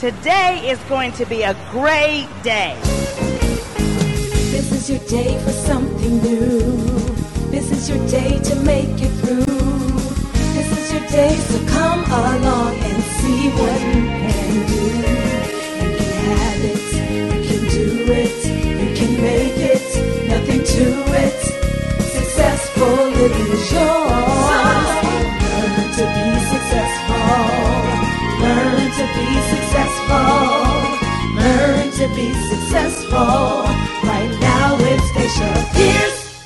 Today is going to be a great day. This is your day for something new. This is your day to make it through. This is your day, so come along and see what you can do. To be successful. Right now with Stacia Pierce.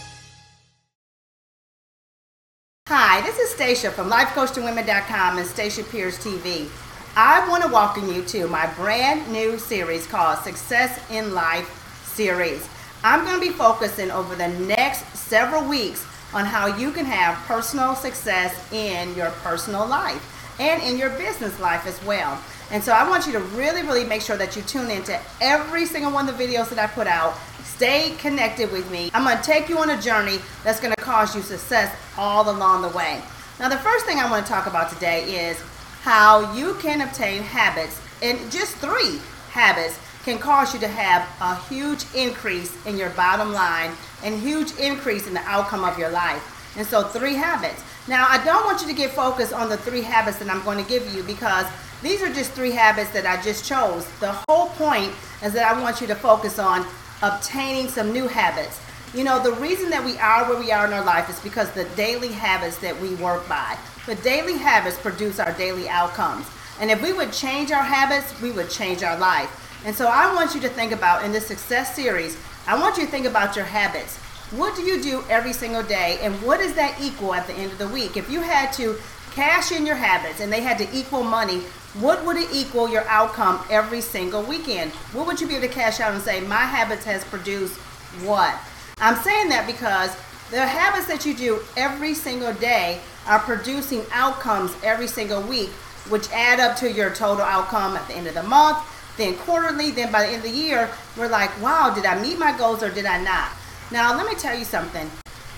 Hi, this is Stacia from LifeCoachToWomen.com and Stacia Pierce TV. I want to welcome you to my brand new series called Success in Life series. I'm going to be focusing over the next several weeks on how you can have personal success in your personal life and in your business life as well. And so I want you to really, really make sure that you tune into every single one of the videos that I put out. Stay connected with me. I'm going to take you on a journey that's going to cause you success all along the way. Now, the first thing I want to talk about today is how you can obtain habits, and just three habits can cause you to have a huge increase in your bottom line and huge increase in the outcome of your life. And so, three habits. Now, I don't want you to get focused on the three habits that I'm going to give you because these are just three habits that I just chose. The whole point is that I want you to focus on obtaining some new habits. You know, the reason that we are where we are in our life is because the daily habits that we work by. The daily habits produce our daily outcomes. And if we would change our habits, we would change our life. And so I want you to think about in this success series, I want you to think about your habits. What do you do every single day and what does that equal at the end of the week? If you had to cash in your habits and they had to equal money, what would it equal your outcome every single weekend? What would you be able to cash out and say, my habits has produced what? I'm saying that because the habits that you do every single day are producing outcomes every single week, which add up to your total outcome at the end of the month, then quarterly, then by the end of the year, we're like, wow, did I meet my goals or did I not? Now, let me tell you something.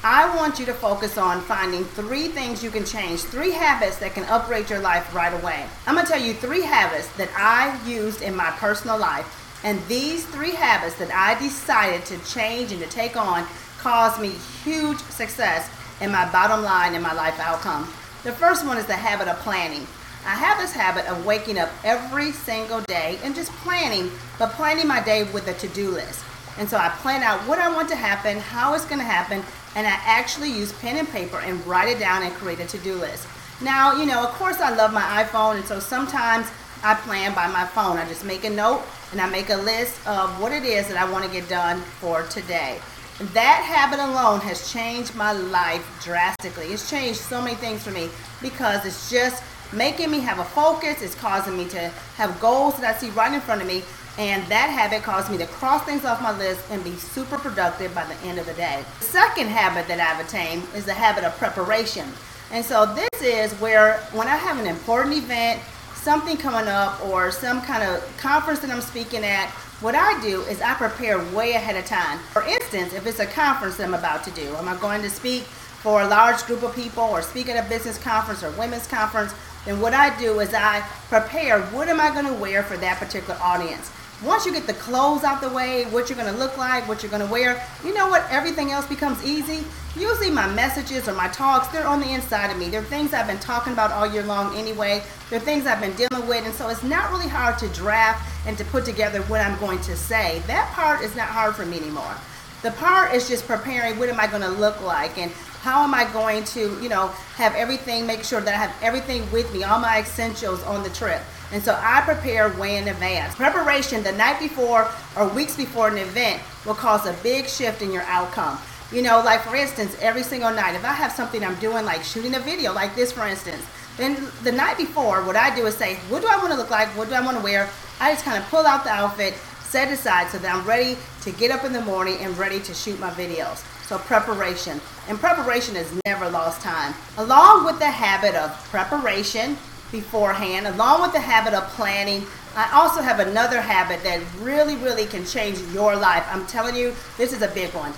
I want you to focus on finding three things you can change, three habits that can upgrade your life right away. I'm going to tell you three habits that I used in my personal life. And these three habits that I decided to change and to take on caused me huge success in my bottom line and my life outcome. The first one is the habit of planning. I have this habit of waking up every single day and just planning, but planning my day with a to do list. And so I plan out what I want to happen, how it's going to happen, and I actually use pen and paper and write it down and create a to do list. Now, you know, of course, I love my iPhone, and so sometimes I plan by my phone. I just make a note and I make a list of what it is that I want to get done for today. That habit alone has changed my life drastically. It's changed so many things for me because it's just making me have a focus. It's causing me to have goals that I see right in front of me. And that habit caused me to cross things off my list and be super productive by the end of the day. The second habit that I've attained is the habit of preparation. And so this is where when I have an important event, something coming up, or some kind of conference that I'm speaking at, what I do is I prepare way ahead of time. For instance, if it's a conference that I'm about to do, am I going to speak for a large group of people or speak at a business conference or women's conference, then what I do is I prepare what am I going to wear for that particular audience once you get the clothes out the way, what you're going to look like, what you're going to wear, you know what? Everything else becomes easy. Usually my messages or my talks, they're on the inside of me. They're things I've been talking about all year long anyway. They're things I've been dealing with. And so it's not really hard to draft and to put together what I'm going to say. That part is not hard for me anymore. The part is just preparing what am I going to look like and how am I going to, you know, have everything, make sure that I have everything with me, all my essentials on the trip. And so I prepare way in advance. Preparation the night before or weeks before an event will cause a big shift in your outcome. You know, like for instance, every single night, if I have something I'm doing, like shooting a video, like this for instance, then the night before, what I do is say, what do I want to look like? What do I want to wear? I just kind of pull out the outfit, set aside so that I'm ready to get up in the morning and ready to shoot my videos. So preparation. And preparation is never lost time. Along with the habit of preparation, beforehand, along with the habit of planning. I also have another habit that really, really can change your life. I'm telling you, this is a big one.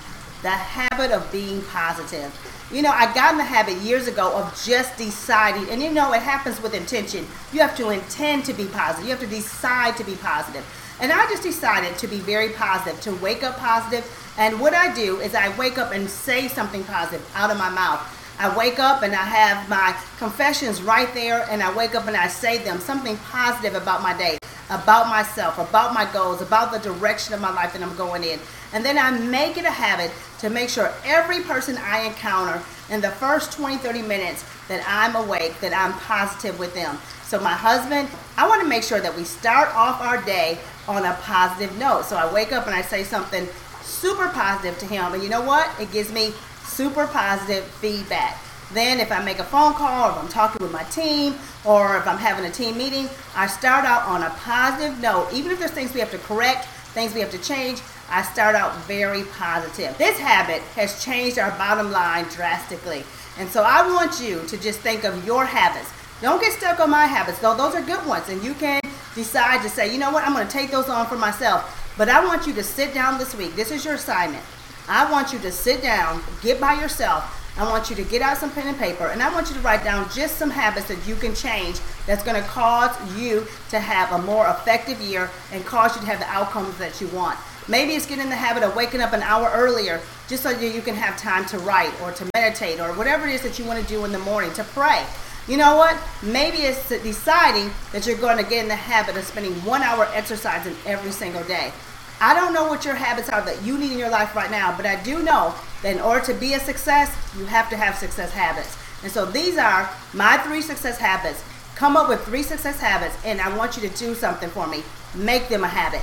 the habit of being positive. You know, I got in the habit years ago of just deciding, and you know, it happens with intention. You have to intend to be positive, you have to decide to be positive. And I just decided to be very positive, to wake up positive. And what I do is I wake up and say something positive out of my mouth. I wake up and I have my confessions right there, and I wake up and I say them something positive about my day, about myself, about my goals, about the direction of my life that I'm going in. And then I make it a habit to make sure every person I encounter in the first 20, 30 minutes that I'm awake, that I'm positive with them. So, my husband, I want to make sure that we start off our day on a positive note. So, I wake up and I say something super positive to him. And you know what? It gives me super positive feedback. Then, if I make a phone call, or if I'm talking with my team, or if I'm having a team meeting, I start out on a positive note. Even if there's things we have to correct, things we have to change, I start out very positive. This habit has changed our bottom line drastically. And so I want you to just think of your habits. Don't get stuck on my habits, though those are good ones. And you can decide to say, you know what, I'm going to take those on for myself. But I want you to sit down this week. This is your assignment. I want you to sit down, get by yourself. I want you to get out some pen and paper and I want you to write down just some habits that you can change that's going to cause you to have a more effective year and cause you to have the outcomes that you want. Maybe it's getting in the habit of waking up an hour earlier just so you can have time to write or to meditate or whatever it is that you want to do in the morning, to pray. You know what? Maybe it's deciding that you're going to get in the habit of spending one hour exercising every single day. I don't know what your habits are that you need in your life right now, but I do know that in order to be a success, you have to have success habits. And so these are my three success habits. Come up with three success habits, and I want you to do something for me. Make them a habit.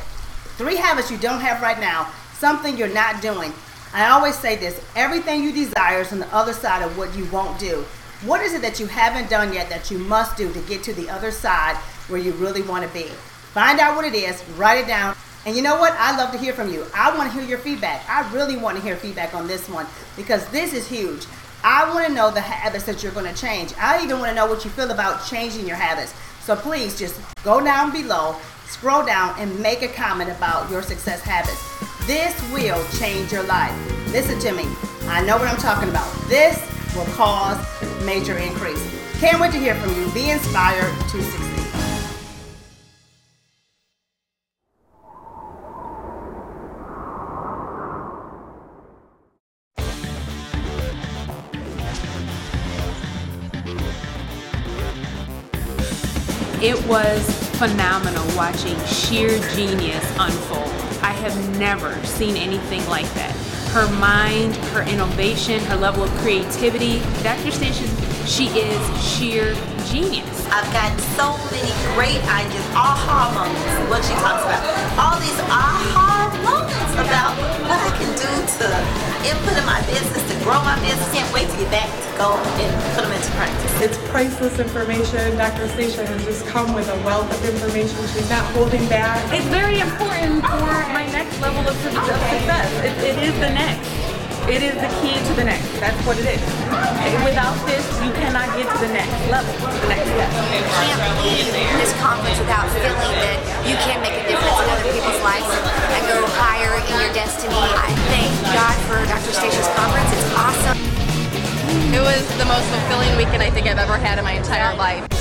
Three habits you don't have right now, something you're not doing. I always say this everything you desire is on the other side of what you won't do. What is it that you haven't done yet that you must do to get to the other side where you really want to be? Find out what it is, write it down, and you know what? I love to hear from you. I want to hear your feedback. I really want to hear feedback on this one because this is huge. I want to know the habits that you're going to change. I even want to know what you feel about changing your habits. So please just go down below, scroll down, and make a comment about your success habits. This will change your life. Listen to me. I know what I'm talking about. This will cause major increase. Can't wait to hear from you. Be inspired to succeed. It was phenomenal watching sheer genius unfold. I have never seen anything like that. Her mind, her innovation, her level of creativity. Dr. Stacia, she is sheer genius. I've got so many great ideas, aha moments, what she talks about. All these aha moments about what I can do to input in my business, to grow my business. Can't wait to get back to go and put them into practice. It's priceless information. Dr. Stacia has just come with a wealth of information. She's not holding back. It's very important for my next level of success. It, it is the next. It is the key to the next. That's what it is. Without this, you cannot get to the next level, the next step. You can't leave this conference without feeling that you can make a difference in other people's lives and go higher in your destiny. I thank God for Dr. Stacia's conference. It's awesome. It was the most fulfilling weekend I think I've ever had in my entire life.